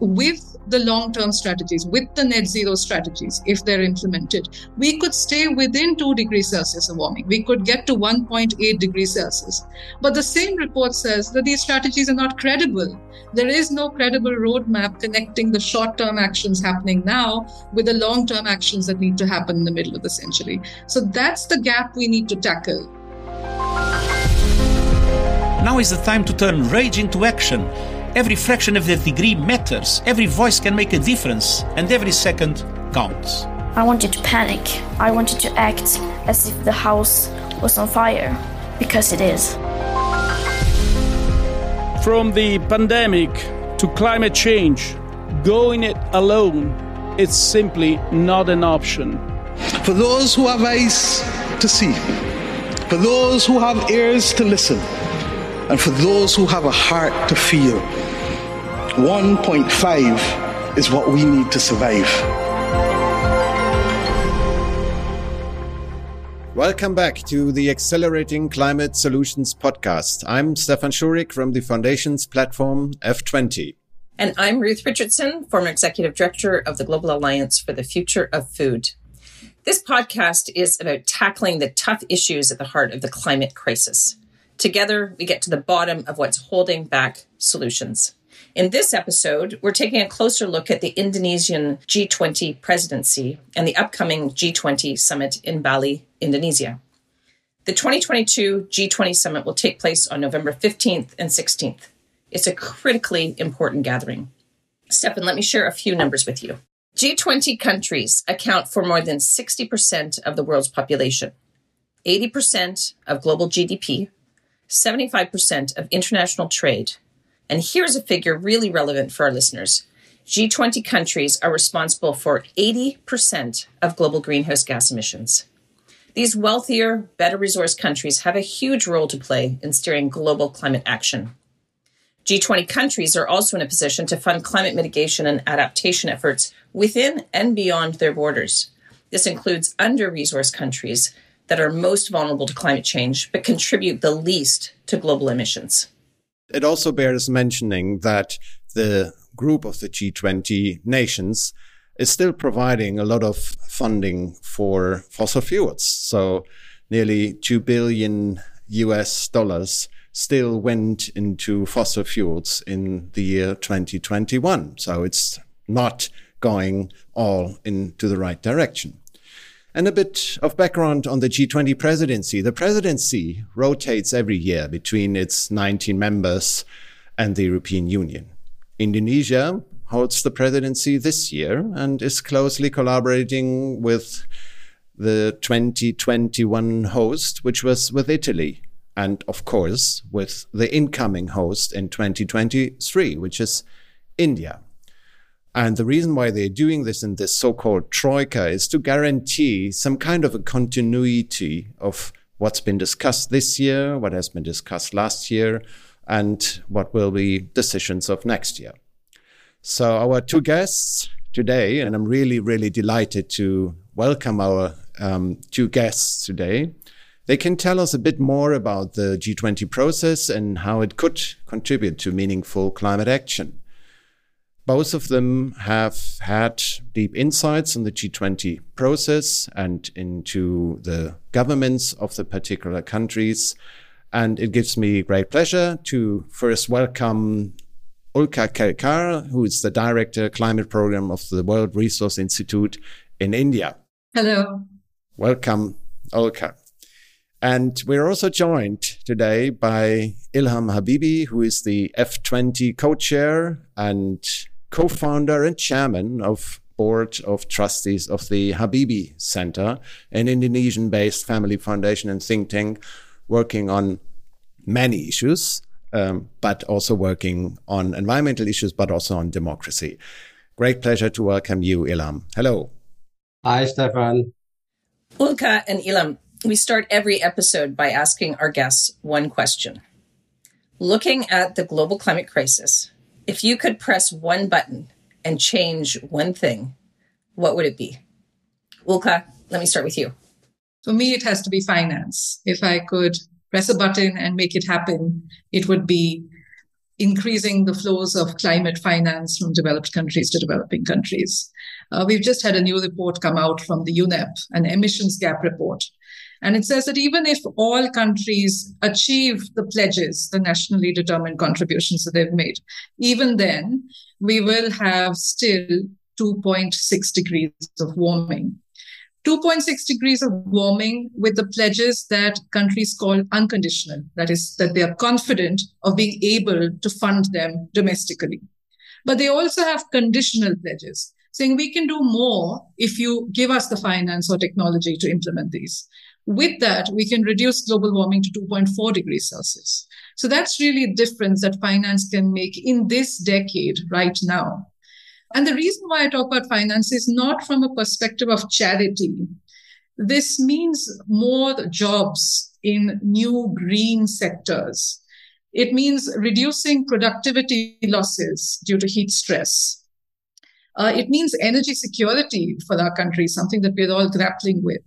with the long term strategies, with the net zero strategies, if they're implemented, we could stay within 2 degrees Celsius of warming. We could get to 1.8 degrees Celsius. But the same report says that these strategies are not credible. There is no credible roadmap connecting the short term actions happening now with the long term actions that need to happen in the middle of the century. So that's the gap we need to tackle. Now is the time to turn rage into action Every fraction of a degree matters. Every voice can make a difference, and every second counts. I wanted to panic. I wanted to act as if the house was on fire, because it is. From the pandemic to climate change, going it alone, it's simply not an option. For those who have eyes to see, for those who have ears to listen, and for those who have a heart to feel, 1.5 is what we need to survive. Welcome back to the Accelerating Climate Solutions podcast. I'm Stefan Schurig from the Foundation's platform F20. And I'm Ruth Richardson, former executive director of the Global Alliance for the Future of Food. This podcast is about tackling the tough issues at the heart of the climate crisis. Together, we get to the bottom of what's holding back solutions. In this episode, we're taking a closer look at the Indonesian G20 presidency and the upcoming G20 summit in Bali, Indonesia. The 2022 G20 summit will take place on November 15th and 16th. It's a critically important gathering. Stefan, let me share a few numbers with you. G20 countries account for more than 60% of the world's population, 80% of global GDP, 75% of international trade, and here's a figure really relevant for our listeners. G20 countries are responsible for 80% of global greenhouse gas emissions. These wealthier, better resourced countries have a huge role to play in steering global climate action. G20 countries are also in a position to fund climate mitigation and adaptation efforts within and beyond their borders. This includes under resourced countries that are most vulnerable to climate change but contribute the least to global emissions. It also bears mentioning that the group of the G20 nations is still providing a lot of funding for fossil fuels. So nearly 2 billion US dollars still went into fossil fuels in the year 2021. So it's not going all into the right direction. And a bit of background on the G20 presidency. The presidency rotates every year between its 19 members and the European Union. Indonesia holds the presidency this year and is closely collaborating with the 2021 host, which was with Italy. And of course, with the incoming host in 2023, which is India. And the reason why they're doing this in this so-called troika is to guarantee some kind of a continuity of what's been discussed this year, what has been discussed last year, and what will be decisions of next year. So our two guests today, and I'm really, really delighted to welcome our um, two guests today. They can tell us a bit more about the G20 process and how it could contribute to meaningful climate action. Both of them have had deep insights on the G20 process and into the governments of the particular countries. And it gives me great pleasure to first welcome Ulka Kelkar, who is the Director Climate Program of the World Resource Institute in India. Hello. Welcome, Ulka. And we're also joined today by Ilham Habibie, who is the F20 co-chair and co-founder and chairman of board of trustees of the Habibie Center, an Indonesian-based family foundation and think tank working on many issues, um, but also working on environmental issues, but also on democracy. Great pleasure to welcome you, Ilham. Hello. Hi, Stefan. Ulka and Ilham, we start every episode by asking our guests one question. Looking at the global climate crisis, if you could press one button and change one thing, what would it be? Ulka, let me start with you. For me, it has to be finance. If I could press a button and make it happen, it would be increasing the flows of climate finance from developed countries to developing countries. Uh, we've just had a new report come out from the UNEP, an emissions gap report. And it says that even if all countries achieve the pledges, the nationally determined contributions that they've made, even then, we will have still 2.6 degrees of warming. 2.6 degrees of warming with the pledges that countries call unconditional. That is, that they are confident of being able to fund them domestically. But they also have conditional pledges saying we can do more if you give us the finance or technology to implement these. With that, we can reduce global warming to 2.4 degrees Celsius. So that's really a difference that finance can make in this decade right now. And the reason why I talk about finance is not from a perspective of charity. This means more jobs in new green sectors. It means reducing productivity losses due to heat stress. Uh, it means energy security for our country, something that we're all grappling with.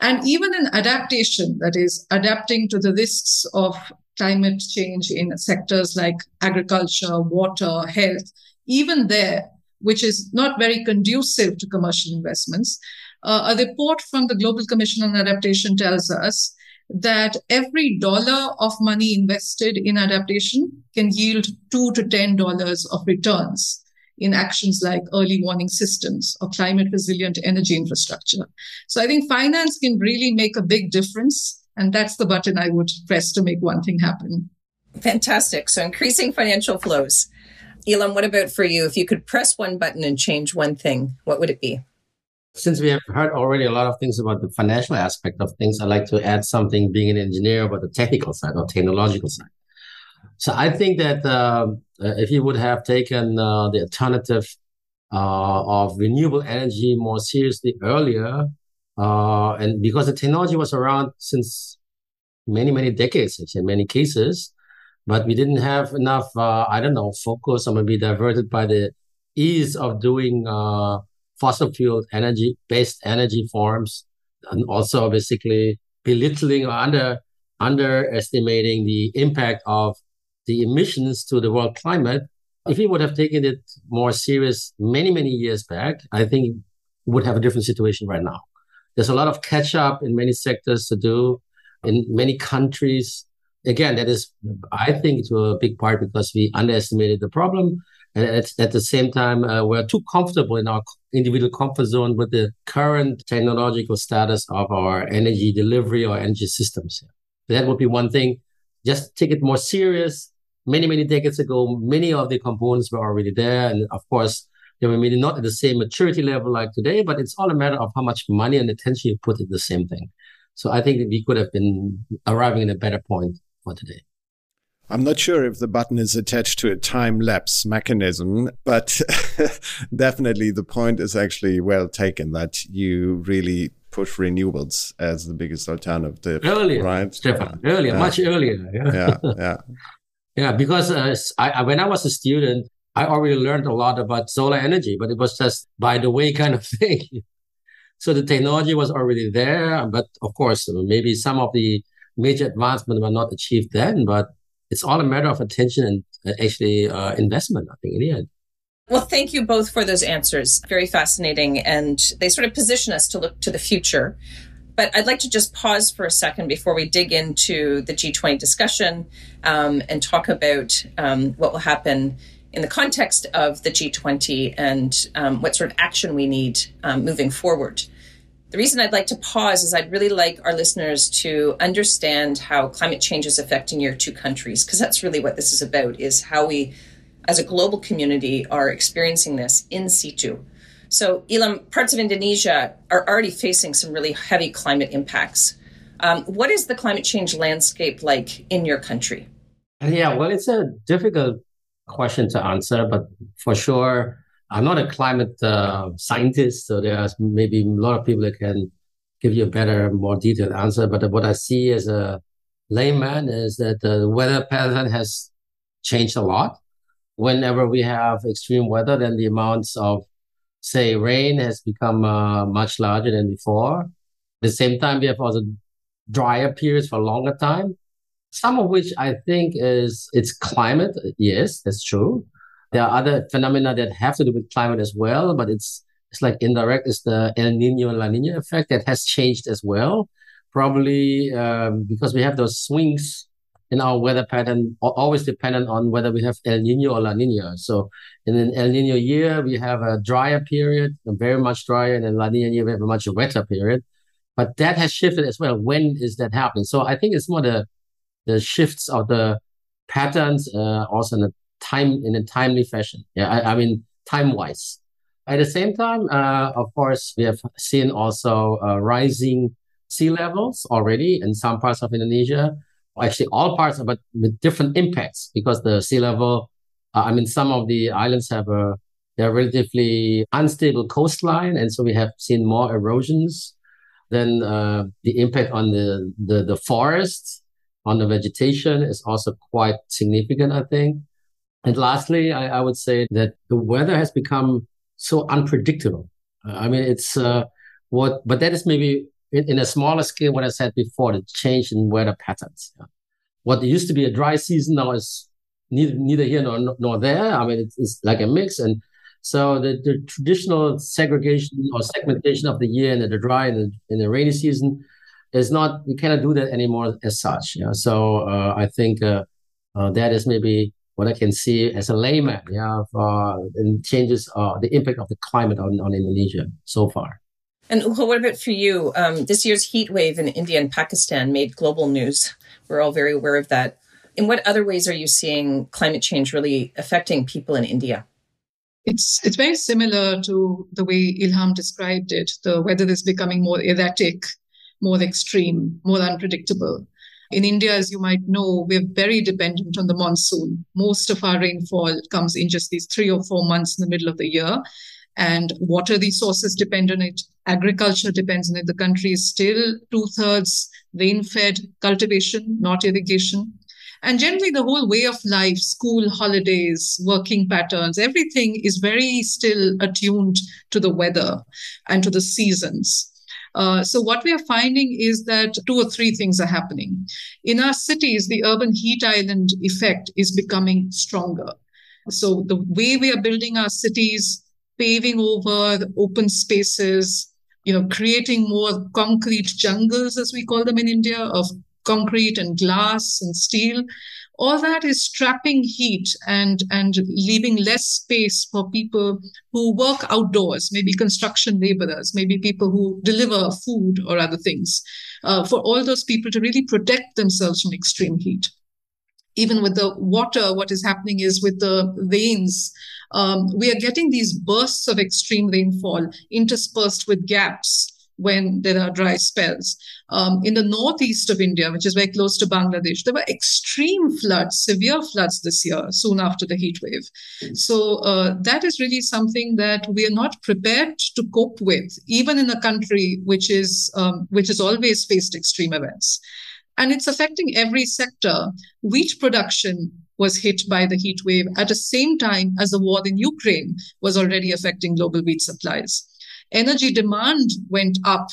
And even an adaptation, that is, adapting to the risks of climate change in sectors like agriculture, water, health, even there, which is not very conducive to commercial investments. Uh, a report from the Global Commission on Adaptation tells us that every dollar of money invested in adaptation can yield two to ten dollars of returns in actions like early warning systems or climate resilient energy infrastructure. So I think finance can really make a big difference. And that's the button I would press to make one thing happen. Fantastic. So increasing financial flows. Ilham, what about for you? If you could press one button and change one thing, what would it be? Since we have heard already a lot of things about the financial aspect of things, I'd like to add something being an engineer about the technical side or technological side. So I think that uh, if you would have taken uh, the alternative uh, of renewable energy more seriously earlier, uh, and because the technology was around since many, many decades, in many cases, but we didn't have enough, uh, I don't know, focus or maybe diverted by the ease of doing uh, fossil fuel energy based energy forms and also basically belittling or under underestimating the impact of the emissions to the world climate. If we would have taken it more serious many, many years back, I think would have a different situation right now. There's a lot of catch up in many sectors to do in many countries again, that is, I think, to a big part because we underestimated the problem. And at, at the same time, uh, we're too comfortable in our individual comfort zone with the current technological status of our energy delivery or energy systems. That would be one thing. Just take it more serious. Many, many decades ago, many of the components were already there. And of course, they were maybe not at the same maturity level like today, but it's all a matter of how much money and attention you put in the same thing. So I think we could have been arriving at a better point for today. I'm not sure if the button is attached to a time lapse mechanism, but definitely the point is actually well taken that you really push renewables as the biggest alternative. Earlier, right? Stefan, earlier, yeah. much earlier. Yeah, yeah. Yeah, yeah because uh, I, when I was a student, I already learned a lot about solar energy, but it was just by the way kind of thing. so the technology was already there, but of course, maybe some of the major advancement were not achieved then, but it's all a matter of attention and uh, actually uh, investment, I think, in the end. Well, thank you both for those answers. Very fascinating. And they sort of position us to look to the future. But I'd like to just pause for a second before we dig into the G20 discussion um, and talk about um, what will happen in the context of the G20 and um, what sort of action we need um, moving forward. The reason I'd like to pause is I'd really like our listeners to understand how climate change is affecting your two countries, because that's really what this is about, is how we, as a global community, are experiencing this in situ. So, Ilham, parts of Indonesia are already facing some really heavy climate impacts. Um, what is the climate change landscape like in your country? Yeah, well, it's a difficult question to answer, but for sure, I'm not a climate uh, scientist, so there's maybe a lot of people that can give you a better, more detailed answer. But what I see as a layman is that the weather pattern has changed a lot. Whenever we have extreme weather, then the amounts of, say, rain has become uh, much larger than before. At the same time, we have also drier periods for longer time. Some of which I think is it's climate. Yes, that's true. There are other phenomena that have to do with climate as well, but it's it's like indirect. It's the El Nino and La Nina effect that has changed as well. Probably um, because we have those swings in our weather pattern, always dependent on whether we have El Nino or La Nina. So in an El Nino year, we have a drier period, very much drier, and in La Nina year, we have a much wetter period. But that has shifted as well. When is that happening? So I think it's more the the shifts of the patterns, uh, also in a time in a timely fashion. Yeah, I, I mean time wise. At the same time, uh, of course, we have seen also uh, rising sea levels already in some parts of Indonesia. Actually, all parts, but with different impacts because the sea level. Uh, I mean, some of the islands have a they're relatively unstable coastline, and so we have seen more erosions. Then uh, the impact on the the, the forests on the vegetation is also quite significant, I think. And lastly, I, I would say that the weather has become so unpredictable. I mean, it's uh, what, but that is maybe in, in, a smaller scale, what I said before, the change in weather patterns. What used to be a dry season now is neither, neither here nor, nor there. I mean, it's, it's like a mix. And so the, the traditional segregation or segmentation of the year in the dry and in the rainy season is not you cannot do that anymore as such. Yeah. So uh, I think uh, uh, that is maybe what I can see as a layman. Yeah, of, and changes uh, the impact of the climate on, on Indonesia so far. And Ulka, what about for you? Um, this year's heat wave in India and Pakistan made global news. We're all very aware of that. In what other ways are you seeing climate change really affecting people in India? It's it's very similar to the way Ilham described it. The weather is becoming more erratic more extreme, more unpredictable. In India, as you might know, we're very dependent on the monsoon. Most of our rainfall comes in just these three or four months in the middle of the year. And water resources depend on it. Agriculture depends on it. The country is still two thirds rain fed cultivation, not irrigation. And generally, the whole way of life, school holidays, working patterns, everything is very still attuned to the weather and to the seasons. Uh, so what we are finding is that two or three things are happening. In our cities, the urban heat island effect is becoming stronger. So the way we are building our cities, paving over open spaces, you know, creating more concrete jungles, as we call them in India, of concrete and glass and steel. All that is trapping heat and and leaving less space for people who work outdoors maybe construction laborers maybe people who deliver food or other things uh, for all those people to really protect themselves from extreme heat. Even with the water what is happening is with the veins um, we are getting these bursts of extreme rainfall interspersed with gaps when there are dry spells. Um, in the northeast of India, which is very close to Bangladesh, there were extreme floods, severe floods this year, soon after the heat wave. So uh, that is really something that we are not prepared to cope with, even in a country which is um, which has always faced extreme events. And it's affecting every sector. Wheat production was hit by the heat wave at the same time as the war in Ukraine was already affecting global wheat supplies energy demand went up,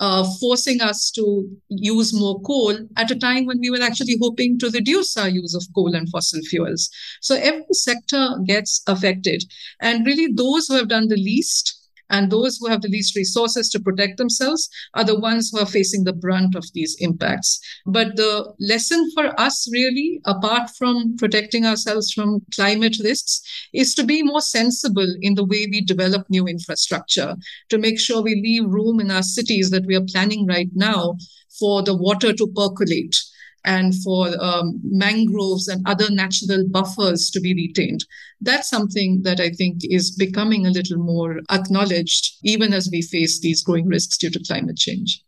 uh, forcing us to use more coal at a time when we were actually hoping to reduce our use of coal and fossil fuels. So every sector gets affected. And really, those who have done the least and those who have the least resources to protect themselves are the ones who are facing the brunt of these impacts. But the lesson for us, really, apart from protecting ourselves from climate risks, is to be more sensible in the way we develop new infrastructure, to make sure we leave room in our cities that we are planning right now for the water to percolate and for um, mangroves and other natural buffers to be retained. That's something that I think is becoming a little more acknowledged, even as we face these growing risks due to climate change.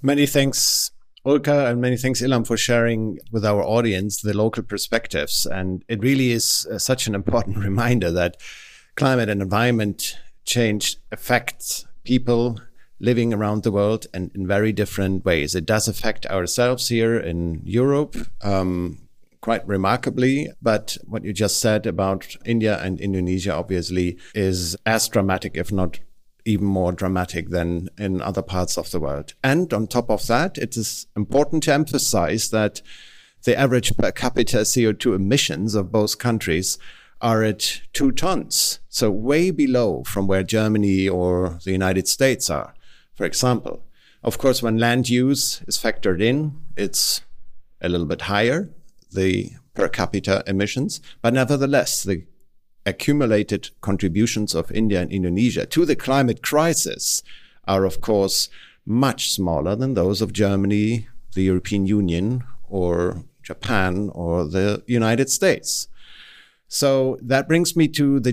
Many thanks, Ulka, and many thanks, Ilham, for sharing with our audience the local perspectives. And it really is uh, such an important reminder that climate and environment change affects people living around the world and in very different ways. It does affect ourselves here in Europe. Um, quite remarkably. But what you just said about India and Indonesia obviously is as dramatic, if not even more dramatic than in other parts of the world. And on top of that, it is important to emphasize that the average per capita CO2 emissions of both countries are at two tons. So way below from where Germany or the United States are, for example. Of course, when land use is factored in, it's a little bit higher, the per capita emissions, but nevertheless, the accumulated contributions of India and Indonesia to the climate crisis are, of course, much smaller than those of Germany, the European Union, or Japan, or the United States. So that brings me to the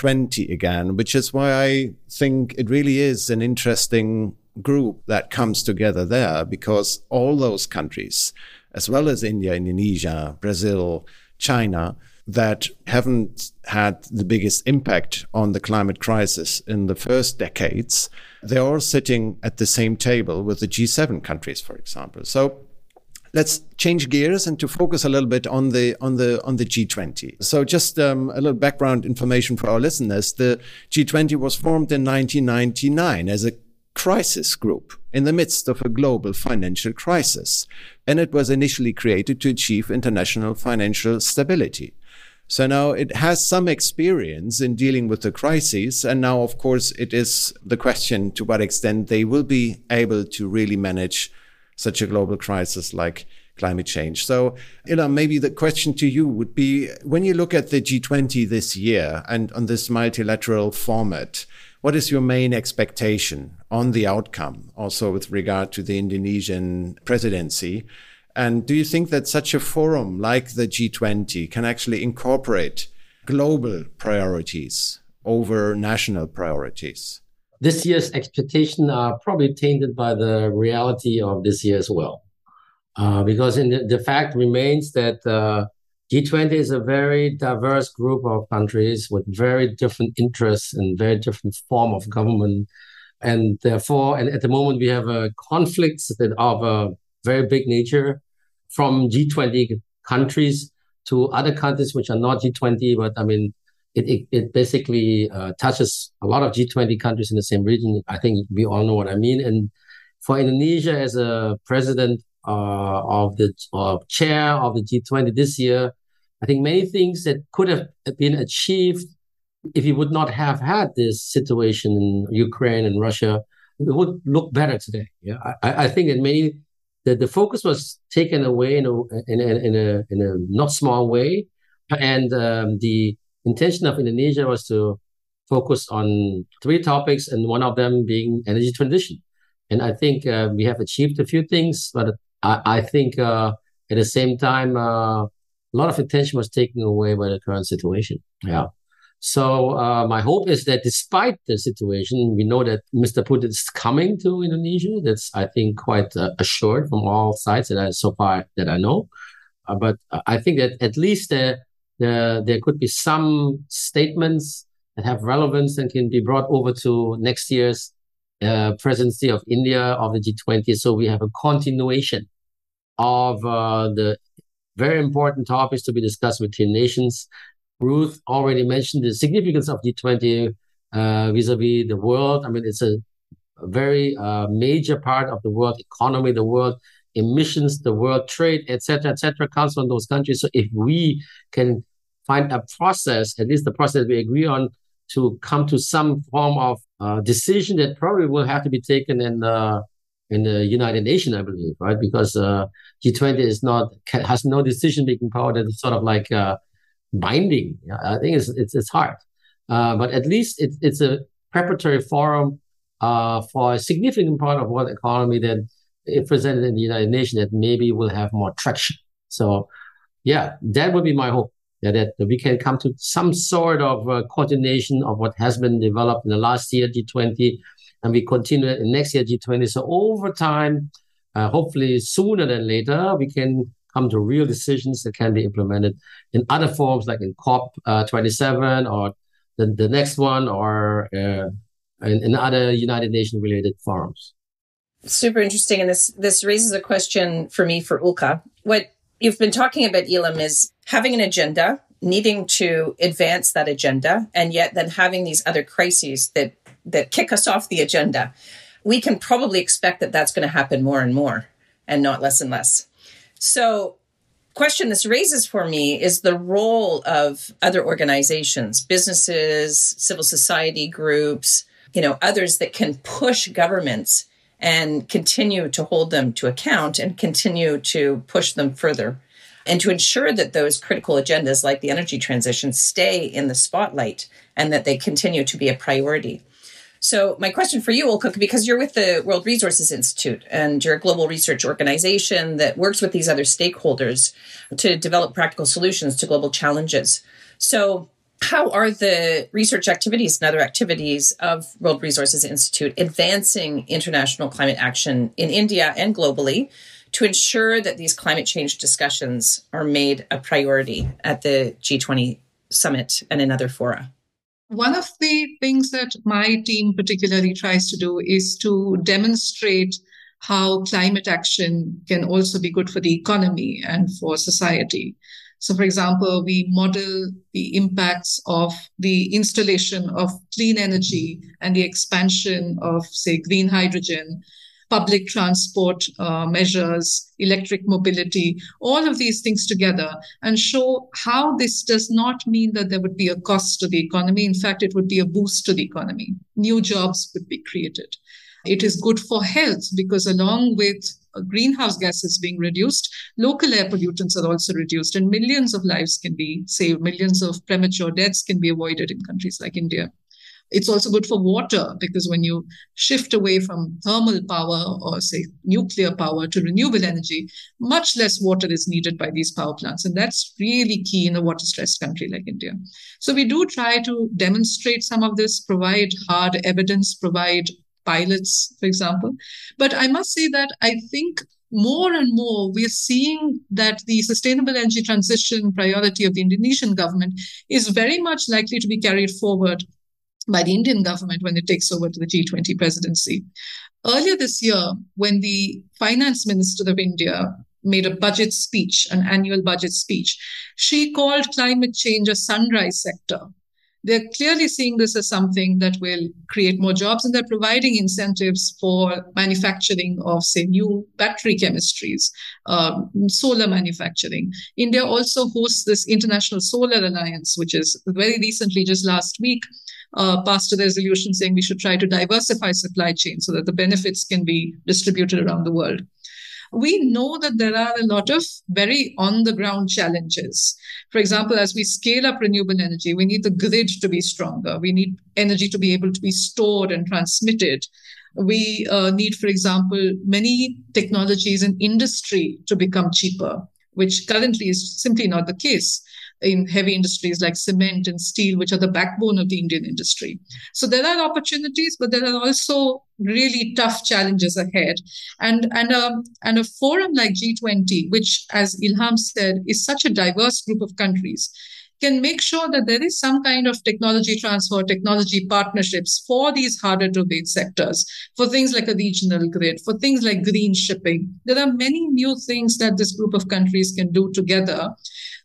G20 again, which is why I think it really is an interesting group that comes together there because all those countries, as well as India, Indonesia, Brazil, China, that haven't had the biggest impact on the climate crisis in the first decades, they're all sitting at the same table with the G7 countries, for example. So let's change gears and to focus a little bit on the on the on the G20. So just um, a little background information for our listeners: the G20 was formed in 1999 as a crisis group in the midst of a global financial crisis, and it was initially created to achieve international financial stability. So now it has some experience in dealing with the crises. And now, of course, it is the question to what extent they will be able to really manage such a global crisis like climate change. So, Ilham, maybe the question to you would be when you look at the G20 this year and on this multilateral format, what is your main expectation on the outcome, also with regard to the Indonesian presidency? And do you think that such a forum like the G20 can actually incorporate global priorities over national priorities? This year's expectation are probably tainted by the reality of this year as well. Uh, because the, the, fact remains that uh, G20 is a very diverse group of countries with very different interests and very different form of government. And therefore, and at the moment, we have a conflicts that are of a very big nature from G20 countries to other countries which are not G20, but I mean, it, it, it basically uh, touches a lot of G20 countries in the same region. I think we all know what I mean. And for Indonesia as a president uh, of the uh, chair of the G20 this year, I think many things that could have been achieved if you would not have had this situation in Ukraine and Russia, it would look better today. Yeah, I, I think that many the, the focus was taken away in a, in a, in a, in a not small way. And um, the intention of Indonesia was to focus on three topics, and one of them being energy transition. And I think uh, we have achieved a few things, but I, I think uh, at the same time, uh, a lot of attention was taken away by the current situation. Yeah. So uh, my hope is that despite the situation, we know that Mr. Putin is coming to Indonesia. That's I think quite uh, assured from all sides that I so far that I know. Uh, but I think that at least there there could be some statements that have relevance and can be brought over to next year's uh, presidency of India of the G20. So we have a continuation of uh, the very important topics to be discussed between nations Ruth already mentioned the significance of G20 uh, vis-a-vis the world. I mean, it's a, a very uh, major part of the world economy, the world emissions, the world trade, etc., etc., comes from those countries. So if we can find a process, at least the process we agree on, to come to some form of uh, decision that probably will have to be taken in the in the United Nations, I believe, right? Because uh, G20 is not has no decision making power. That is sort of like uh, binding. I think it's it's, it's hard, uh, but at least it, it's a preparatory forum uh, for a significant part of world economy that if presented in the United Nations that maybe will have more traction. So, yeah, that would be my hope. That, that we can come to some sort of uh, coordination of what has been developed in the last year G20, and we continue in next year G20. So over time, uh, hopefully sooner than later, we can come to real decisions that can be implemented in other forms, like in COP uh, 27 or the, the next one, or uh, in, in other United Nations related forums. Super interesting. And this, this raises a question for me for Ulka. What you've been talking about, Ilham, is having an agenda, needing to advance that agenda, and yet then having these other crises that, that kick us off the agenda. We can probably expect that that's going to happen more and more and not less and less. So question this raises for me is the role of other organizations, businesses, civil society groups, you know, others that can push governments and continue to hold them to account and continue to push them further and to ensure that those critical agendas like the energy transition stay in the spotlight and that they continue to be a priority. So, my question for you, Ulka, because you're with the World Resources Institute and you're a global research organization that works with these other stakeholders to develop practical solutions to global challenges. So, how are the research activities and other activities of World Resources Institute advancing international climate action in India and globally to ensure that these climate change discussions are made a priority at the G20 summit and in other fora? One of the things that my team particularly tries to do is to demonstrate how climate action can also be good for the economy and for society. So, for example, we model the impacts of the installation of clean energy and the expansion of, say, green hydrogen, public transport uh, measures, electric mobility, all of these things together and show how this does not mean that there would be a cost to the economy. In fact, it would be a boost to the economy. New jobs would be created. It is good for health because along with uh, greenhouse gases being reduced, local air pollutants are also reduced, and millions of lives can be saved. Millions of premature deaths can be avoided in countries like India. It's also good for water because when you shift away from thermal power or, say, nuclear power to renewable energy, much less water is needed by these power plants. And that's really key in a water stressed country like India. So we do try to demonstrate some of this, provide hard evidence, provide pilots, for example. But I must say that I think more and more we're seeing that the sustainable energy transition priority of the Indonesian government is very much likely to be carried forward by the Indian government when it takes over to the G20 presidency. Earlier this year, when the finance minister of India made a budget speech, an annual budget speech, she called climate change a sunrise sector they're clearly seeing this as something that will create more jobs and they're providing incentives for manufacturing of say new battery chemistries um, solar manufacturing. India also hosts this international solar alliance which is very recently just last week uh, passed a resolution saying we should try to diversify supply chains so that the benefits can be distributed around the world we know that there are a lot of very on the ground challenges. For example, as we scale up renewable energy, we need the grid to be stronger. We need energy to be able to be stored and transmitted. We uh, need, for example, many technologies in industry to become cheaper, which currently is simply not the case in heavy industries like cement and steel, which are the backbone of the Indian industry. So there are opportunities, but there are also really tough challenges ahead. And and a um, and a forum like G20, which, as Ilham said, is such a diverse group of countries, can make sure that there is some kind of technology transfer, technology partnerships for these harder to abate sectors, for things like a regional grid, for things like green shipping. There are many new things that this group of countries can do together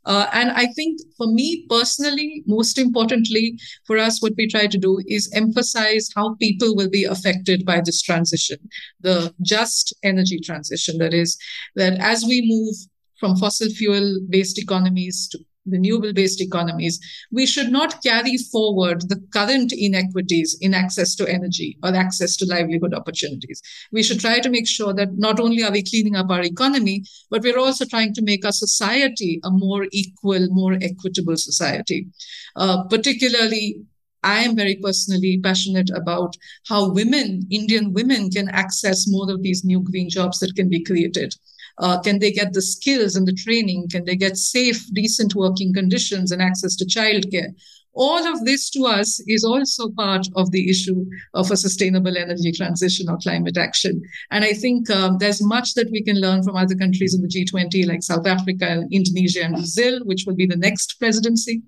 uh, and I think for me personally, most importantly for us, what we try to do is emphasize how people will be affected by this transition, the just energy transition. That is, that as we move from fossil fuel based economies to renewable based economies, we should not carry forward the current inequities in access to energy or access to livelihood opportunities. We should try to make sure that not only are we cleaning up our economy, but we're also trying to make our society a more equal, more equitable society. Uh, particularly I am very personally passionate about how women, Indian women, can access more of these new green jobs that can be created. Uh, can they get the skills and the training? Can they get safe, decent working conditions and access to childcare? All of this to us is also part of the issue of a sustainable energy transition or climate action. And I think um, there's much that we can learn from other countries in the G20, like South Africa, Indonesia, and Brazil, which will be the next presidency.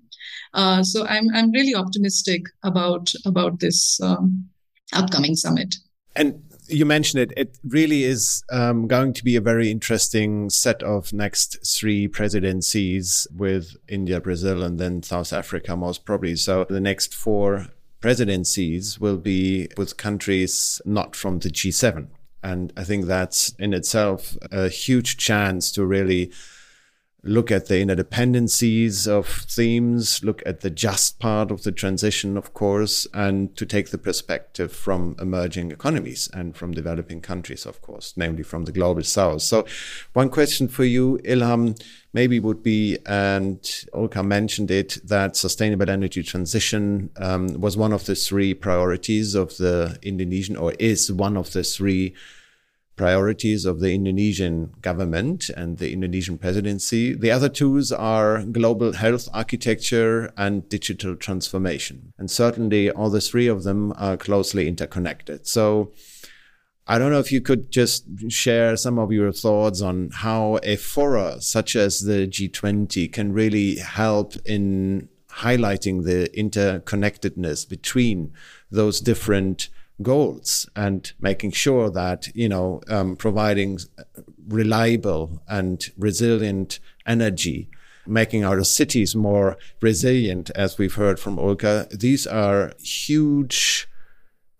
Uh, so I'm I'm really optimistic about about this um, upcoming summit. And you mentioned it. It really is um, going to be a very interesting set of next three presidencies with India, Brazil, and then South Africa, most probably. So the next four presidencies will be with countries not from the G7. And I think that's in itself a huge chance to really look at the interdependencies of themes, look at the just part of the transition, of course, and to take the perspective from emerging economies and from developing countries, of course, namely from the global south. So, one question for you, Ilham, maybe would be, and Ulka mentioned it, that sustainable energy transition um, was one of the three priorities of the Indonesian, or is one of the three priorities of the Indonesian government and the Indonesian presidency. The other two are global health architecture and digital transformation. And certainly all the three of them are closely interconnected. So I don't know if you could just share some of your thoughts on how a fora such as the G20 can really help in highlighting the interconnectedness between those different goals and making sure that you know um, providing reliable and resilient energy making our cities more resilient as we've heard from Ulka. These are huge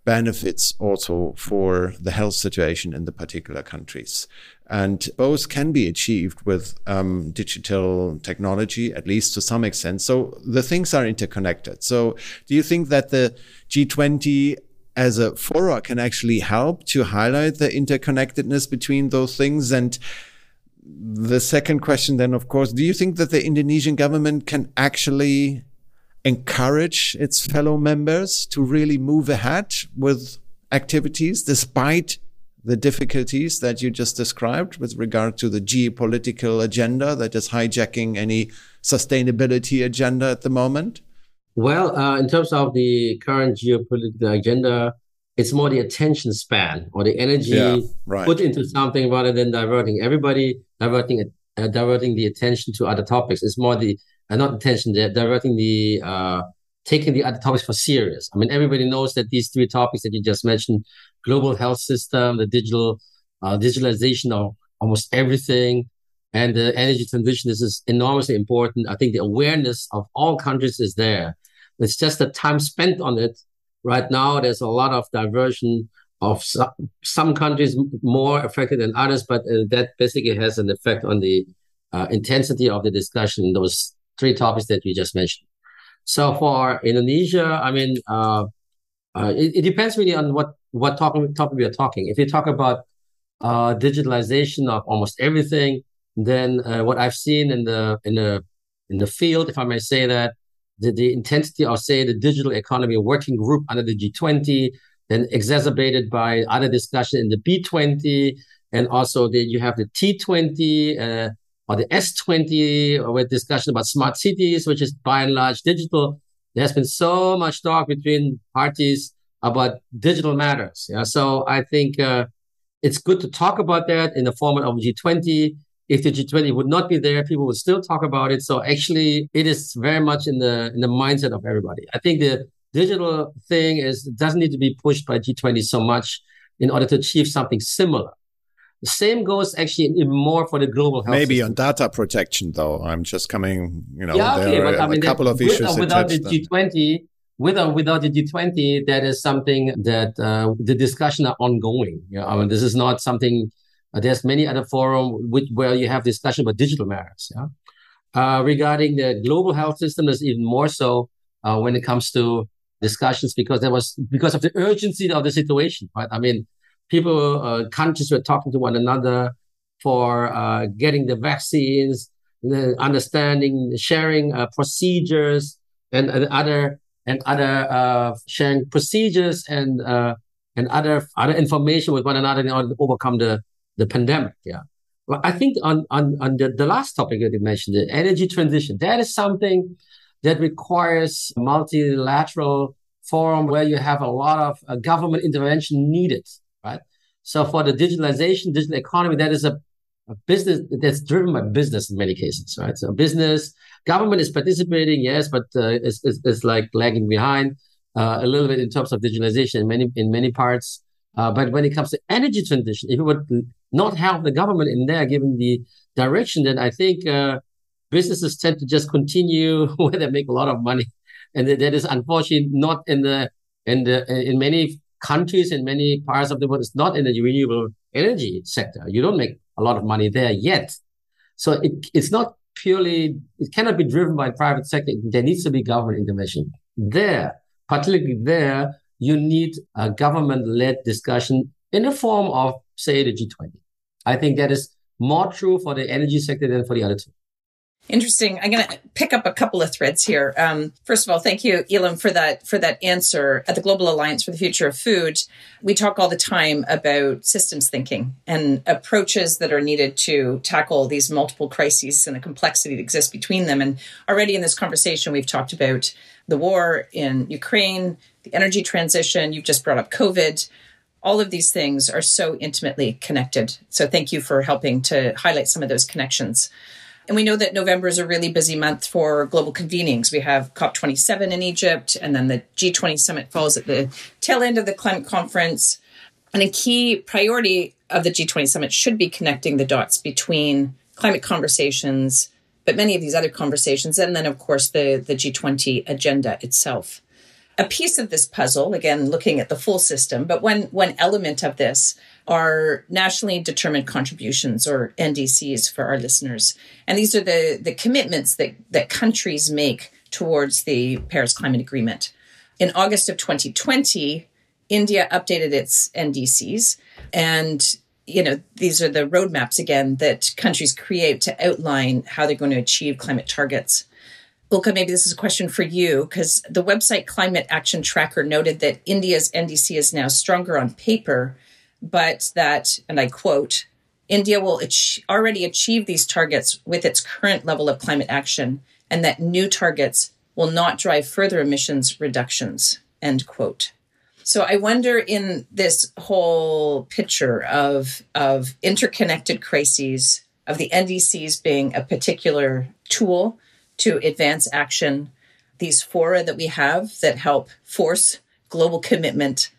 benefits also for the health situation in the particular countries. And both can be achieved with um, digital technology at least to some extent. So the things are interconnected. So do you think that the g20 as a fora can actually help to highlight the interconnectedness between those things. And the second question then of course do you think that the indonesian government can actually encourage its fellow members to really move ahead with activities despite the difficulties that you just described with regard to the geopolitical agenda that is hijacking any sustainability agenda at the moment well, uh, in terms of the current geopolitical agenda, it's more the attention span or the energy yeah, right. put into something rather than diverting everybody, diverting uh, diverting the attention to other topics. It's more the uh, not attention, diverting the uh, taking the other topics for serious. I mean, everybody knows that these three topics that you just mentioned: global health system, the digital uh, digitalization of almost everything, and the energy transition. This is enormously important. I think the awareness of all countries is there it's just the time spent on it. Right now, there's a lot of diversion of some, some countries more affected than others, but uh, that basically has an effect on the uh, intensity of the discussion, those three topics that you just mentioned. So for Indonesia, I mean, uh, uh, it, it, depends really on what what topic topic we are talking. If you talk about uh, digitalization of almost everything, then uh, what I've seen in the in the in the field, if I may say that, the, the intensity of, say, the digital economy working group under the G20, then exacerbated by other discussion in the B20, and also that you have the T20 uh, or the S20 with discussion about smart cities, which is by and large digital. There's been so much talk between parties about digital matters. Yeah, so I think uh, it's good to talk about that in the format of G20 if the G20 would not be there, people would still talk about it. So actually, it is very much in the in the mindset of everybody. I think the digital thing is doesn't need to be pushed by G20 so much in order to achieve something similar. The same goes actually even more for the global health. Maybe system. on data protection, though. I'm just coming, you know, yeah, okay, but, are I mean, a couple of with, issues. Without the G20, with or without the G20, that is something that uh, the discussion are ongoing. Yeah, I mean, this is not something there's many other forum which, where you have discussion about digital matters. Yeah? Uh, regarding the global health system, there's even more so uh, when it comes to discussions because there was because of the urgency of the situation. Right? I mean, people, uh, countries were talking to one another for uh, getting the vaccines, understanding, sharing uh, procedures, and, and, other and other sharing procedures and and other other information with one another in order to overcome the the pandemic. Yeah. Well, I think on, on, on the, the last topic that you mentioned, the energy transition, that is something that requires multilateral forum where you have a lot of uh, government intervention needed, right? So for the digitalization, digital economy, that is a, a business that's driven by business in many cases, right? So business, government is participating, yes, but uh, it's, it's, it's, like lagging behind uh, a little bit in terms of digitalization in many in many parts. Uh, but when it comes to energy transition, if you would not have the government in there giving the direction, then I think uh, businesses tend to just continue where they make a lot of money, and that is unfortunately not in the in the in many countries in many parts of the world. It's not in the renewable energy sector. You don't make a lot of money there yet, so it, it's not purely, it cannot be driven by private sector. There needs to be government intervention. There, particularly there, you need a government-led discussion in the form of, say, the G20. I think that is more true for the energy sector than for the other two. Interesting. I'm going to pick up a couple of threads here. Um, first of all, thank you, Ilham, for that for that answer. At the Global Alliance for the Future of Food, we talk all the time about systems thinking and approaches that are needed to tackle these multiple crises and the complexity that exists between them. And already in this conversation, we've talked about the war in Ukraine, the energy transition. You've just brought up COVID. All of these things are so intimately connected. So thank you for helping to highlight some of those connections. And we know that November is a really busy month for global convenings. We have COP27 in Egypt, and then the G20 summit falls at the tail end of the climate conference. And a key priority of the G20 summit should be connecting the dots between climate conversations, but many of these other conversations, and then, of course, the, the G20 agenda itself. A piece of this puzzle, again, looking at the full system, but one, one element of this are nationally determined contributions or NDCs for our listeners. And these are the, the commitments that, that countries make towards the Paris Climate Agreement. In August of 2020, India updated its NDCs and you know these are the roadmaps again that countries create to outline how they're going to achieve climate targets. Ulka, maybe this is a question for you because the website Climate Action Tracker noted that India's NDC is now stronger on paper but that, and I quote, India will ach- already achieve these targets with its current level of climate action, and that new targets will not drive further emissions reductions, end quote. So I wonder in this whole picture of, of interconnected crises, of the NDCs being a particular tool to advance action, these fora that we have that help force global commitment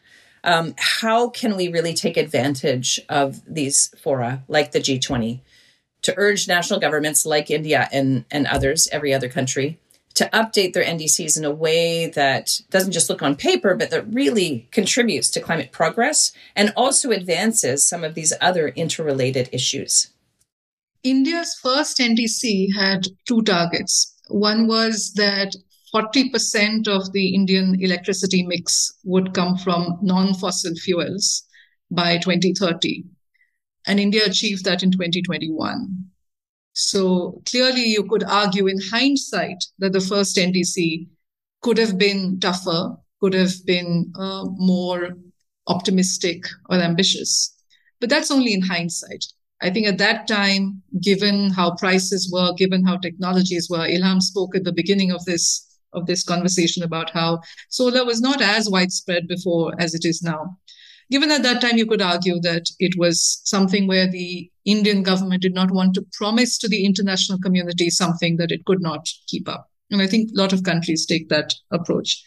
um, how can we really take advantage of these fora like the G20 to urge national governments like India and, and others, every other country, to update their NDCs in a way that doesn't just look on paper, but that really contributes to climate progress and also advances some of these other interrelated issues? India's first NDC had two targets. One was that 40% of the Indian electricity mix would come from non fossil fuels by 2030. And India achieved that in 2021. So clearly, you could argue in hindsight that the first NDC could have been tougher, could have been uh, more optimistic or ambitious. But that's only in hindsight. I think at that time, given how prices were, given how technologies were, Ilham spoke at the beginning of this of this conversation about how solar was not as widespread before as it is now. Given at that time, you could argue that it was something where the Indian government did not want to promise to the international community something that it could not keep up. And I think a lot of countries take that approach.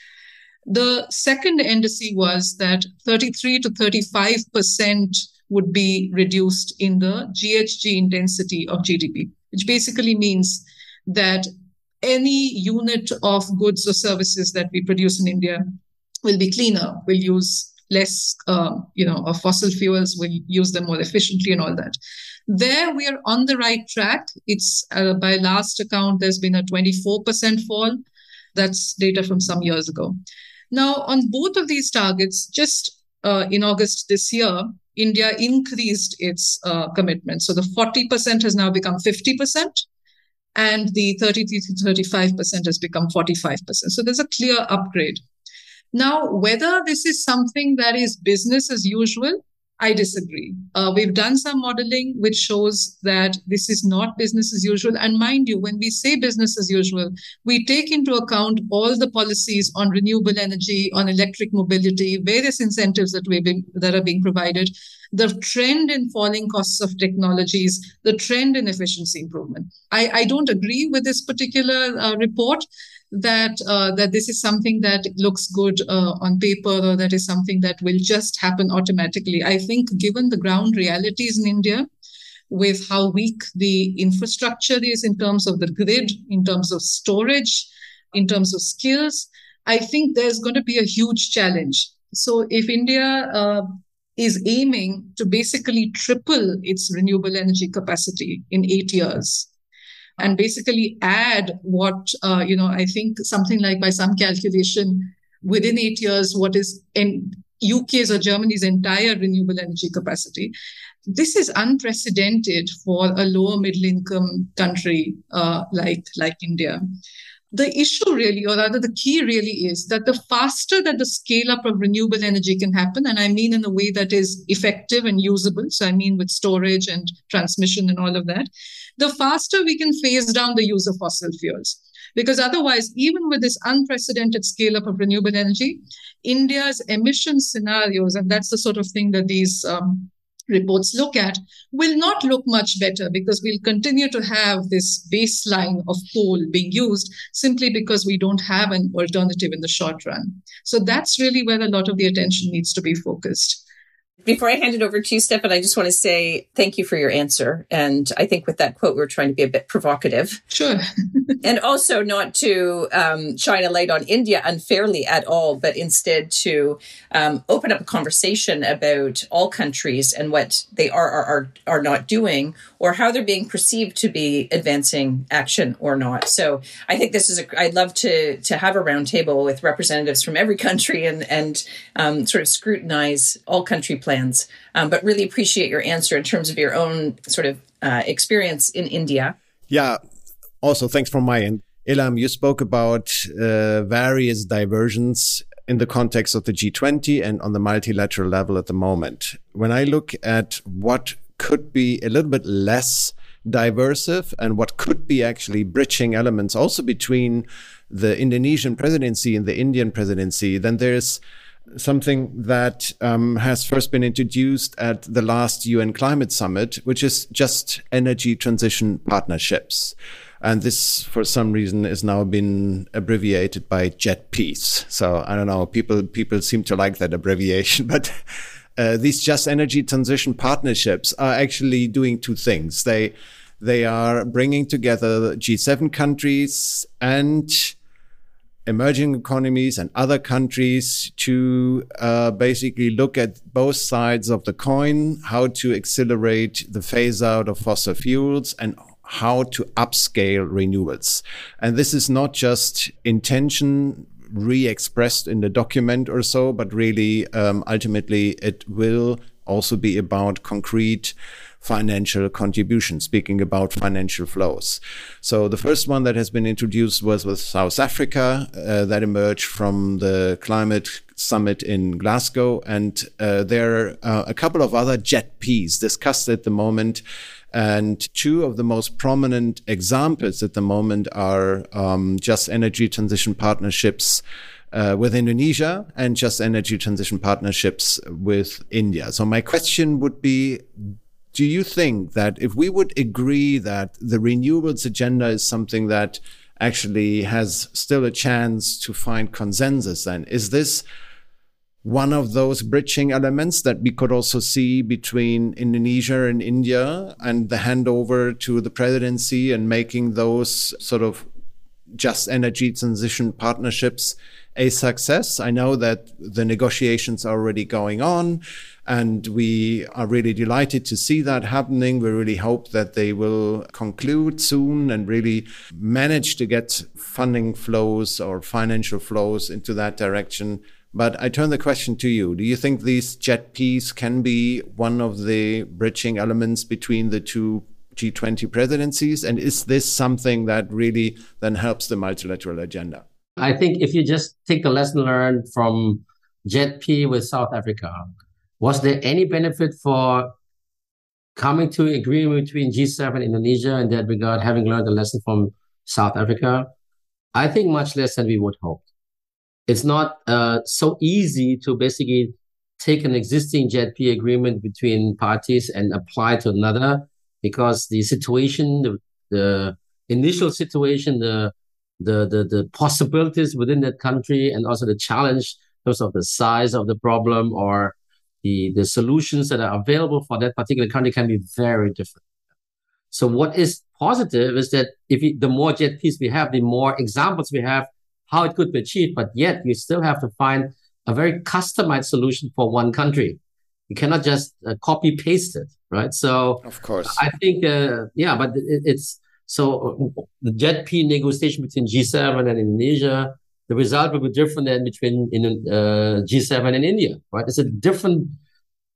The second NDC was that 33 to 35% would be reduced in the GHG intensity of GDP, which basically means that any unit of goods or services that we produce in India will be cleaner, will use less, uh, you know, of fossil fuels, will use them more efficiently and all that. There we are on the right track. It's uh, by last account, there's been a 24% fall. That's data from some years ago. Now, on both of these targets, just uh, in August this year, India increased its uh, commitment. So the 40% has now become 50% and the 33 to 35% has become 45%. So there's a clear upgrade. Now, whether this is something that is business as usual, I disagree. Uh, we've done some modeling which shows that this is not business as usual. And mind you, when we say business as usual, we take into account all the policies on renewable energy, on electric mobility, various incentives that we that are being provided, the trend in falling costs of technologies, the trend in efficiency improvement. I, I don't agree with this particular uh, report that uh, that this is something that looks good uh, on paper or that is something that will just happen automatically. I think, given the ground realities in India, with how weak the infrastructure is in terms of the grid, in terms of storage, in terms of skills, I think there's going to be a huge challenge. So, if India uh, is aiming to basically triple its renewable energy capacity in eight years, and basically add what, uh, you know, I think something like by some calculation, within eight years, what is in UK's or Germany's entire renewable energy capacity. This is unprecedented for a lower middle income country uh, like, like India the issue really, or rather the key really is that the faster that the scale up of renewable energy can happen, and I mean in a way that is effective and usable, so I mean with storage and transmission and all of that, the faster we can phase down the use of fossil fuels. Because otherwise, even with this unprecedented scale up of renewable energy, India's emission scenarios, and that's the sort of thing that these um, reports look at will not look much better because we'll continue to have this baseline of coal being used simply because we don't have an alternative in the short run. So that's really where a lot of the attention needs to be focused. Before I hand it over to you, Stefan, I just want to say thank you for your answer. And I think with that quote, we are trying to be a bit provocative. Sure. and also not to um, shine a light on India unfairly at all, but instead to um, open up a conversation about all countries and what they are, are, are, are not doing or how they're being perceived to be advancing action or not. So I think this is, a, I'd love to, to have a roundtable with representatives from every country and, and um, sort of scrutinize all country plans plans, um, but really appreciate your answer in terms of your own sort of uh, experience in India. Yeah. Also, thanks from my end. Ilham, you spoke about uh, various diversions in the context of the G20 and on the multilateral level at the moment. When I look at what could be a little bit less diversive and what could be actually bridging elements also between the Indonesian presidency and the Indian presidency, then there's something that um, has first been introduced at the last UN climate summit, which is just energy transition partnerships. And this, for some reason, is now been abbreviated by JETPs. So I don't know, people, people seem to like that abbreviation, but uh, these just energy transition partnerships are actually doing two things. They, they are bringing together G7 countries and emerging economies and other countries to uh, basically look at both sides of the coin, how to accelerate the phase out of fossil fuels and how to upscale renewables. And this is not just intention re-expressed in the document or so, but really um, ultimately it will also be about concrete financial contribution, speaking about financial flows. So the first one that has been introduced was with South Africa uh, that emerged from the climate summit in Glasgow. And uh, there are uh, a couple of other JETPs discussed at the moment. And two of the most prominent examples at the moment are um, just energy transition partnerships uh, with Indonesia and just energy transition partnerships with India. So my question would be, do you think that if we would agree that the renewables agenda is something that actually has still a chance to find consensus, then is this one of those bridging elements that we could also see between Indonesia and India and the handover to the presidency and making those sort of just energy transition partnerships a success. I know that the negotiations are already going on. And we are really delighted to see that happening. We really hope that they will conclude soon and really manage to get funding flows or financial flows into that direction. But I turn the question to you. Do you think these JETPs can be one of the bridging elements between the two G20 presidencies? And is this something that really then helps the multilateral agenda? I think if you just take the lesson learned from JETP with South Africa, was there any benefit for coming to agreement between G7 and Indonesia in that regard, having learned the lesson from South Africa? I think much less than we would hope. It's not uh, so easy to basically take an existing JETP agreement between parties and apply to another because the situation, the, the initial situation, the, the, the, the possibilities within that country and also the challenge in terms of the size of the problem or the, the solutions that are available for that particular country can be very different. So what is positive is that if we, the more JETPs we have, the more examples we have how it could be achieved, but yet you still have to find a very customized solution for one country. You cannot just uh, copy paste it, right? So of course, I think, uh, yeah, but it, it's So the JETP negotiation between G7 and Indonesia, the result will be different than between in, uh, G7 and India, right? It's a different,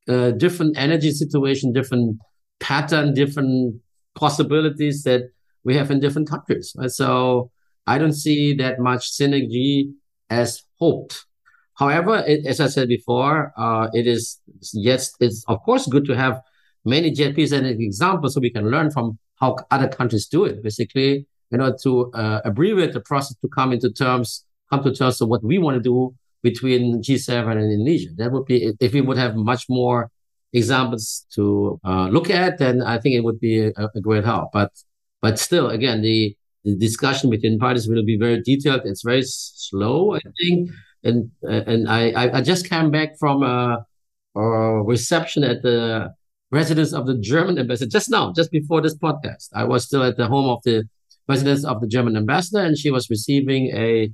uh, different energy situation, different pattern, different possibilities that we have in different countries. Right? So I don't see that much synergy as hoped. However, it, as I said before, uh, it is yes, it's of course good to have many JETPs as an example, so we can learn from how other countries do it. Basically, you know, to uh, abbreviate the process to come into terms, come to terms of what we want to do between G7 and Indonesia. That would be if we would have much more examples to uh, look at, then I think it would be a, a great help. But but still, again, the the discussion between parties will be very detailed. It's very slow, I think. And and I I just came back from a, a reception at the residence of the German ambassador just now, just before this podcast. I was still at the home of the residence of the German ambassador, and she was receiving a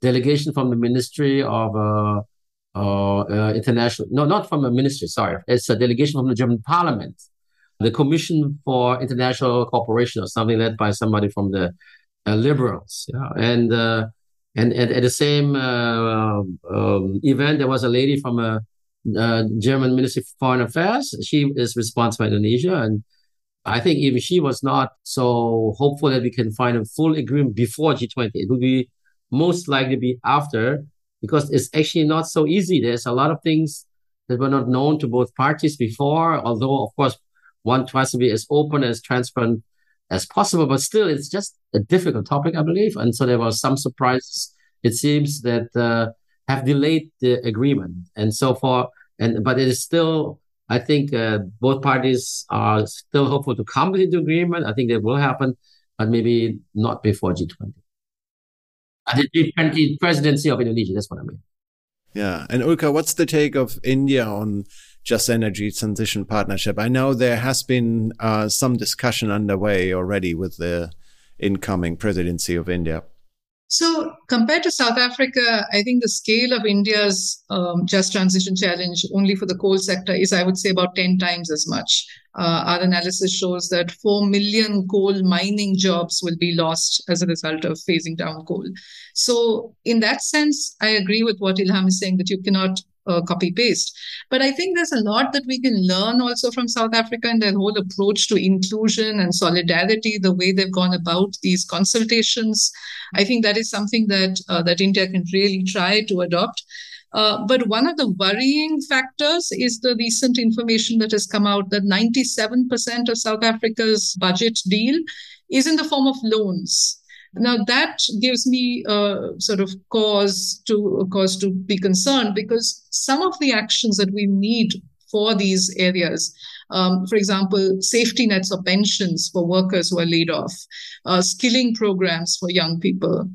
delegation from the Ministry of uh, uh, uh, International. No, not from the ministry. Sorry, it's a delegation from the German Parliament the Commission for International Cooperation or something led by somebody from the uh, liberals. Yeah, and uh, and at, at, the same uh, um, event, there was a lady from a, uh, German Ministry of Foreign Affairs. She is responsible for Indonesia, and I think even she was not so hopeful that we can find a full agreement before G20. It would be most likely be after because it's actually not so easy. There's a lot of things that were not known to both parties before, although of course one tries to be as open as transparent as possible, but still, it's just a difficult topic, I believe. And so there were some surprises. It seems that uh, have delayed the agreement, and so far, and but it is still. I think uh, both parties are still hopeful to come to the agreement. I think that will happen, but maybe not before G20. The G20 presidency of Indonesia, that's what I mean. Yeah. And Ulka, what's the take of India on just Energy Transition Partnership. I know there has been uh, some discussion underway already with the incoming presidency of India. So, compared to South Africa, I think the scale of India's um, just transition challenge only for the coal sector is, I would say, about 10 times as much. Uh, our analysis shows that 4 million coal mining jobs will be lost as a result of phasing down coal. So, in that sense, I agree with what Ilham is saying that you cannot uh, copy paste. But I think there's a lot that we can learn also from South Africa and their whole approach to inclusion and solidarity, the way they've gone about these consultations. I think that is something that uh, that India can really try to adopt. Uh, but one of the worrying factors is the recent information that has come out that 97% of South Africa's budget deal is in the form of loans. Now that gives me a sort of cause to cause to be concerned because some of the actions that we need for these areas, um, for example, safety nets or pensions for workers who are laid off, uh, skilling programs for young people,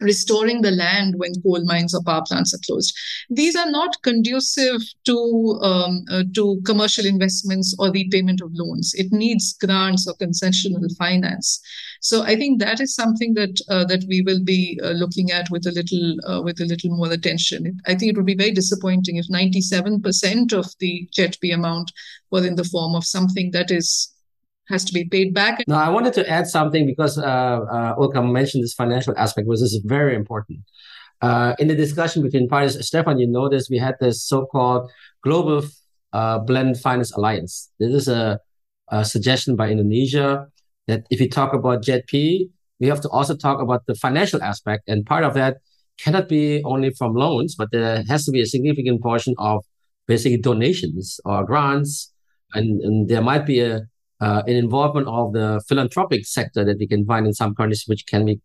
restoring the land when coal mines or power plants are closed. These are not conducive to um, uh, to commercial investments or repayment of loans. It needs grants or concessional finance. So I think that is something that uh, that we will be uh, looking at with a little uh, with a little more attention. I think it would be very disappointing if 97% of the JETP amount were in the form of something that is has to be paid back. Now, I wanted to add something because uh, uh, mentioned this financial aspect, which is very important. Uh, in the discussion between parties, Stefan, you noticed we had this so-called Global uh, Blend Finance Alliance. This is a, a, suggestion by Indonesia that if we talk about JETP, we have to also talk about the financial aspect. And part of that cannot be only from loans, but there has to be a significant portion of basically donations or grants. And, and there might be a uh, an involvement of the philanthropic sector that we can find in some countries, which can be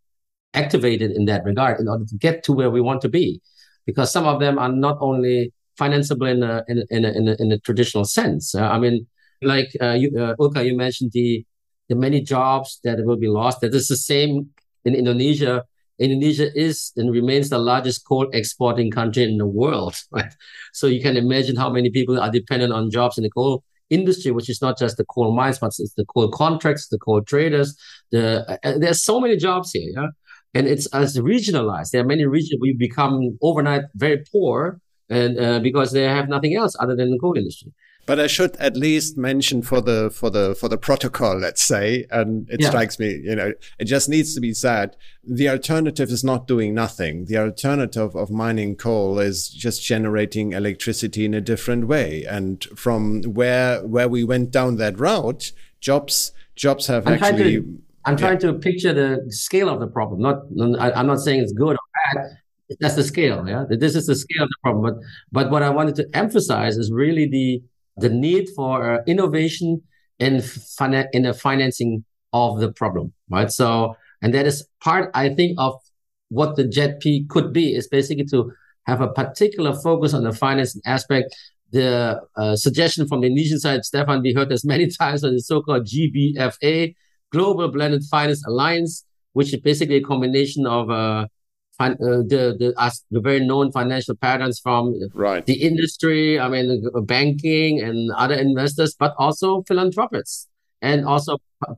activated in that regard in order to get to where we want to be. Because some of them are not only financeable in a, in in a, in a, in a traditional sense. Uh, I mean, like uh, you, uh, Ulka, you mentioned the, the many jobs that will be lost. That is the same in Indonesia. Indonesia is and remains the largest coal exporting country in the world, right? So you can imagine how many people are dependent on jobs in the coal industry, which is not just the coal mines, but it's the coal contracts, the coal traders. The uh, there's so many jobs here, yeah, and it's as regionalized. There are many regions we become overnight very poor, and uh, because they have nothing else other than the coal industry. But I should at least mention for the for the for the protocol, let's say, and it yeah. strikes me, you know, it just needs to be said. The alternative is not doing nothing. The alternative of mining coal is just generating electricity in a different way. And from where where we went down that route, jobs jobs have I'm actually. Trying to, I'm trying to picture the scale of the problem. Not, I'm not saying it's good or bad. That's the scale. Yeah, this is the scale of the problem. But but what I wanted to emphasize is really the the need for uh, innovation in fin- in the financing of the problem, right? So, and that is part, I think, of what the JETP could be is basically to have a particular focus on the financing aspect. The uh, suggestion from the Indonesian side, Stefan, we heard this many times on the so-called GBFA, Global Blended Finance Alliance, which is basically a combination of uh, uh, the the as the very known financial patterns from right. the industry, I mean, banking and other investors, but also philanthropists and also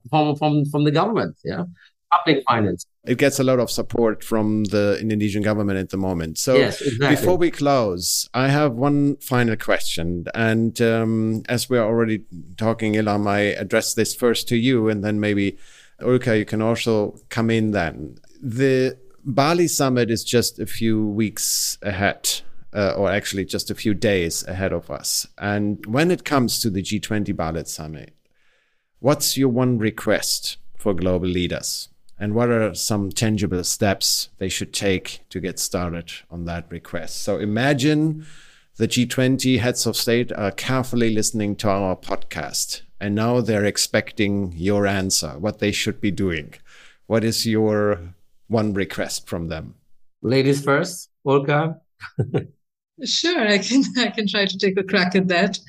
from from from the government, yeah, public finance. It gets a lot of support from the Indonesian government at the moment. So yes, exactly. before we close, I have one final question, and um, as we're already talking, Ilham, I address this first to you, and then maybe. Ulka, you can also come in then. The Bali summit is just a few weeks ahead, uh, or actually just a few days ahead of us. And when it comes to the G20 Bali summit, what's your one request for global leaders? And what are some tangible steps they should take to get started on that request? So imagine the G20 heads of state are carefully listening to our podcast, and now they're expecting your answer, what they should be doing. What is your one request from them? Ladies first, Ulka. sure, I can I can try to take a crack at that.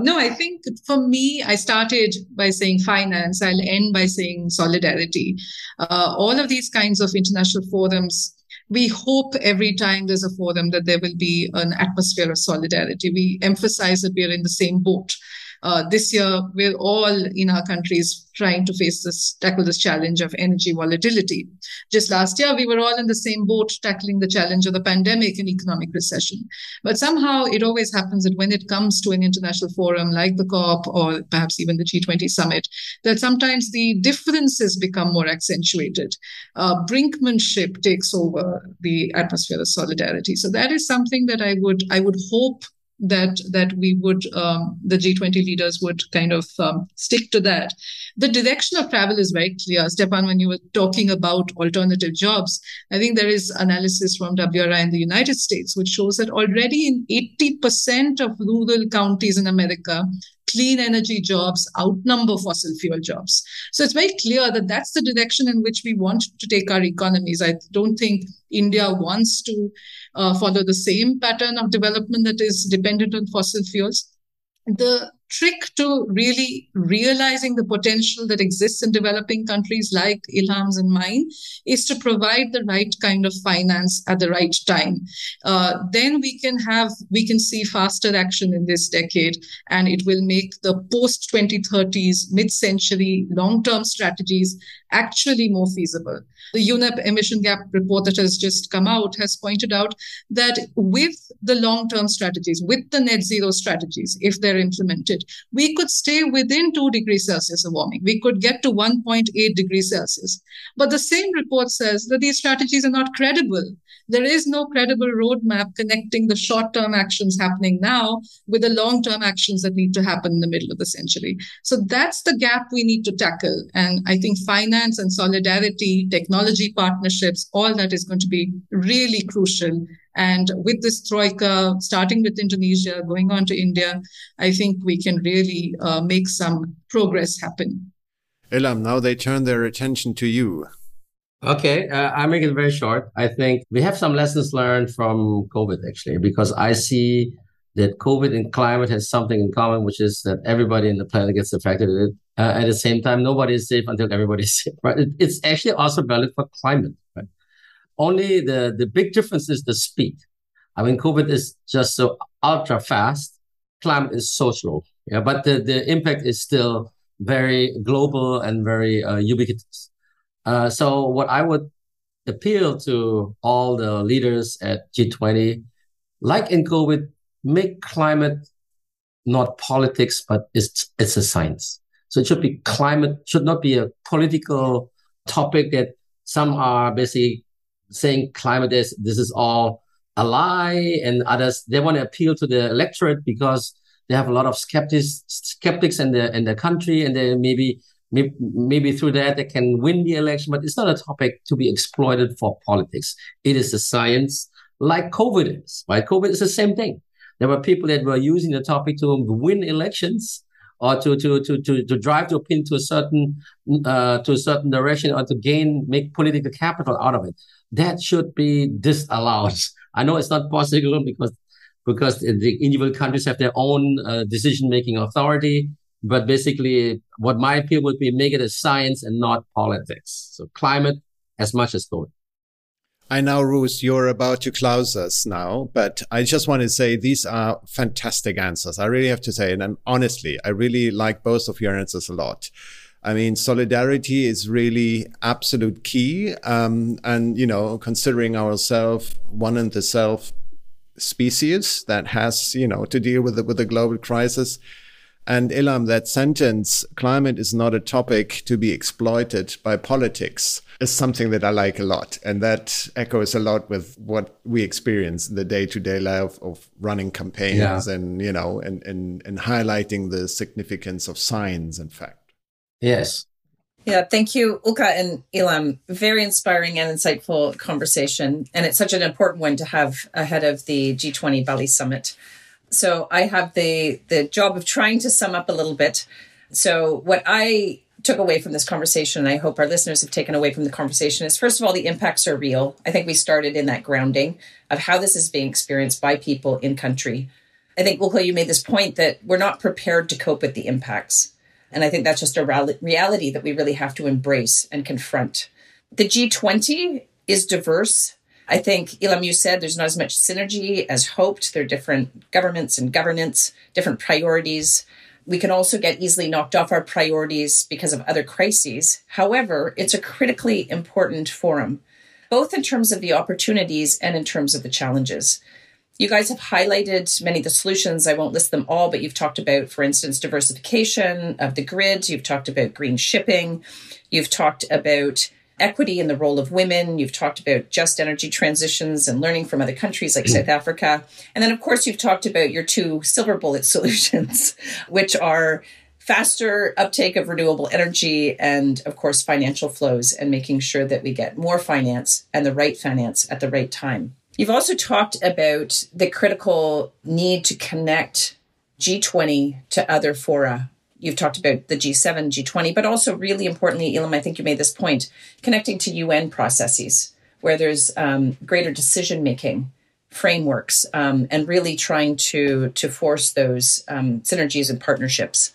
No, I think for me, I started by saying finance. I'll end by saying solidarity. Uh, all of these kinds of international forums we hope every time there's a forum that there will be an atmosphere of solidarity. We emphasize that we are in the same boat. Uh, this year, we're all in our countries trying to face this, tackle this challenge of energy volatility. Just last year, we were all in the same boat tackling the challenge of the pandemic and economic recession. But somehow it always happens that when it comes to an international forum like the COP or perhaps even the G20 summit, that sometimes the differences become more accentuated. Uh, brinkmanship takes over the atmosphere of solidarity. So that is something that I would I would hope that that we would um, the G20 leaders would kind of um, stick to that. The direction of travel is very clear. Stefan, when you were talking about alternative jobs, I think there is analysis from WRI in the United States which shows that already in 80% of rural counties in America, clean energy jobs outnumber fossil fuel jobs. So it's very clear that that's the direction in which we want to take our economies. I don't think India wants to uh, follow the same pattern of development that is dependent on fossil fuels. The trick to really realizing the potential that exists in developing countries like Ilham's and mine is to provide the right kind of finance at the right time. Uh, then we can have, we can see faster action in this decade, and it will make the post 2030s, mid century, long term strategies actually more feasible. The UNEP emission gap report that has just come out has pointed out that with the long term strategies, with the net zero strategies, if they're implemented, we could stay within 2 degrees Celsius of warming. We could get to 1.8 degrees Celsius. But the same report says that these strategies are not credible. There is no credible roadmap connecting the short term actions happening now with the long term actions that need to happen in the middle of the century. So that's the gap we need to tackle. And I think finance and solidarity, technology partnerships, all that is going to be really crucial and with this troika, starting with Indonesia, going on to India, I think we can really uh, make some progress happen. Ilham, now they turn their attention to you. Okay, uh, I make it very short. I think we have some lessons learned from COVID actually, because I see that COVID and climate has something in common, which is that everybody in the planet gets affected with it. Uh, at the same time, nobody is safe until everybody is safe. Right? It, it's actually also valid for climate. Only the, the big difference is the speed. I mean, COVID is just so ultra fast. Climate is so slow. Yeah, but the, the impact is still very global and very uh, ubiquitous. Uh, so what I would appeal to all the leaders at G20, like in COVID, make climate not politics, but it's it's a science. So it should be climate should not be a political topic that some are basically saying climate is this is all a lie, and others they want to appeal to the electorate because they have a lot of skeptics skeptics in the in the country, and they maybe maybe, through that they can win the election. But it's not a topic to be exploited for politics. It is a science, like COVID is. Right? COVID is the same thing. There were people that were using the topic to win elections or to to to to, to drive a pin to a certain uh, to a certain direction or to gain make political capital out of it. That should be disallowed. I know it's not possible because because the individual countries have their own uh, decision making authority. But basically, what my appeal would be make it a science and not politics. So climate as much as COVID. I know, Ruth, you're about to close us now, but I just want to say these are fantastic answers. I really have to say, and honestly, I really like both of your answers a lot. I mean, solidarity is really absolute key. Um, and, you know, considering ourselves one and the self species that has, you know, to deal with the, with the global crisis, and Ilham, that sentence, climate is not a topic to be exploited by politics, is something that I like a lot. And that echoes a lot with what we experience in the day to day life of running campaigns yeah. and, you know, and, and, and highlighting the significance of science and fact. Yes. Yeah, thank you, Ulka and Ilham. Very inspiring and insightful conversation. And it's such an important one to have ahead of the G20 Bali Summit. So I have the the job of trying to sum up a little bit. So what I took away from this conversation, and I hope our listeners have taken away from the conversation, is first of all, the impacts are real. I think we started in that grounding of how this is being experienced by people in country. I think, Ulka, you made this point that we're not prepared to cope with the impacts. And I think that's just a reality that we really have to embrace and confront. The G20 is diverse I think, Ilham, you said there's not as much synergy as hoped. There are different governments and governance, different priorities. We can also get easily knocked off our priorities because of other crises. However, it's a critically important forum, both in terms of the opportunities and in terms of the challenges. You guys have highlighted many of the solutions. I won't list them all, but you've talked about, for instance, diversification of the grid. You've talked about green shipping. You've talked about equity and the role of women. You've talked about just energy transitions and learning from other countries like South Africa. And then, of course, you've talked about your two silver bullet solutions, which are faster uptake of renewable energy and, of course, financial flows and making sure that we get more finance and the right finance at the right time. You've also talked about the critical need to connect G20 to other fora you've talked about the G7, G20, but also really importantly, Ilham, I think you made this point, connecting to UN processes where there's um, greater decision making frameworks um, and really trying to to force those um, synergies and partnerships.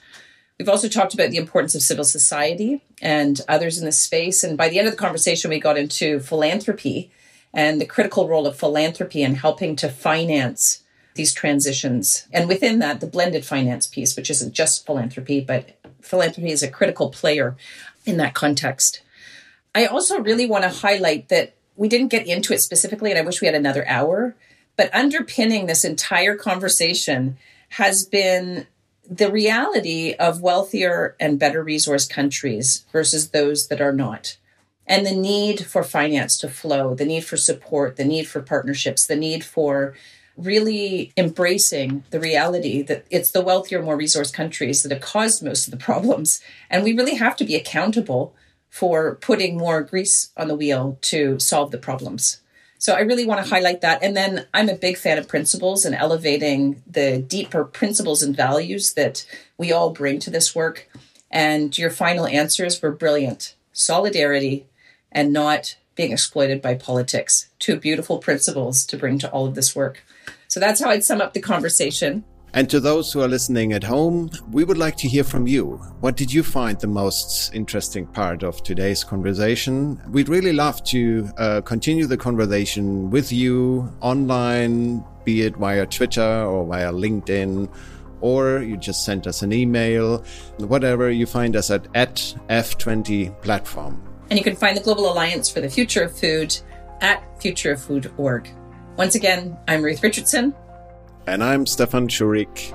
We've also talked about the importance of civil society and others in this space. And by the end of the conversation, we got into philanthropy and the critical role of philanthropy in helping to finance these transitions. And within that, the blended finance piece, which isn't just philanthropy, but philanthropy is a critical player in that context. I also really want to highlight that we didn't get into it specifically, and I wish we had another hour, but underpinning this entire conversation has been the reality of wealthier and better resource countries versus those that are not. And the need for finance to flow, the need for support, the need for partnerships, the need for really embracing the reality that it's the wealthier, more resource countries that have caused most of the problems. And we really have to be accountable for putting more grease on the wheel to solve the problems. So I really want to highlight that. And then I'm a big fan of principles and elevating the deeper principles and values that we all bring to this work. And your final answers were brilliant solidarity and not being exploited by politics. Two beautiful principles to bring to all of this work. So that's how I'd sum up the conversation. And to those who are listening at home, we would like to hear from you. What did you find the most interesting part of today's conversation? We'd really love to uh, continue the conversation with you online, be it via Twitter or via LinkedIn, or you just send us an email, whatever. You find us at, at F20 platform. And you can find the Global Alliance for the Future of Food at futureoffood.org. Once again, I'm Ruth Richardson. And I'm Stefan Schurig.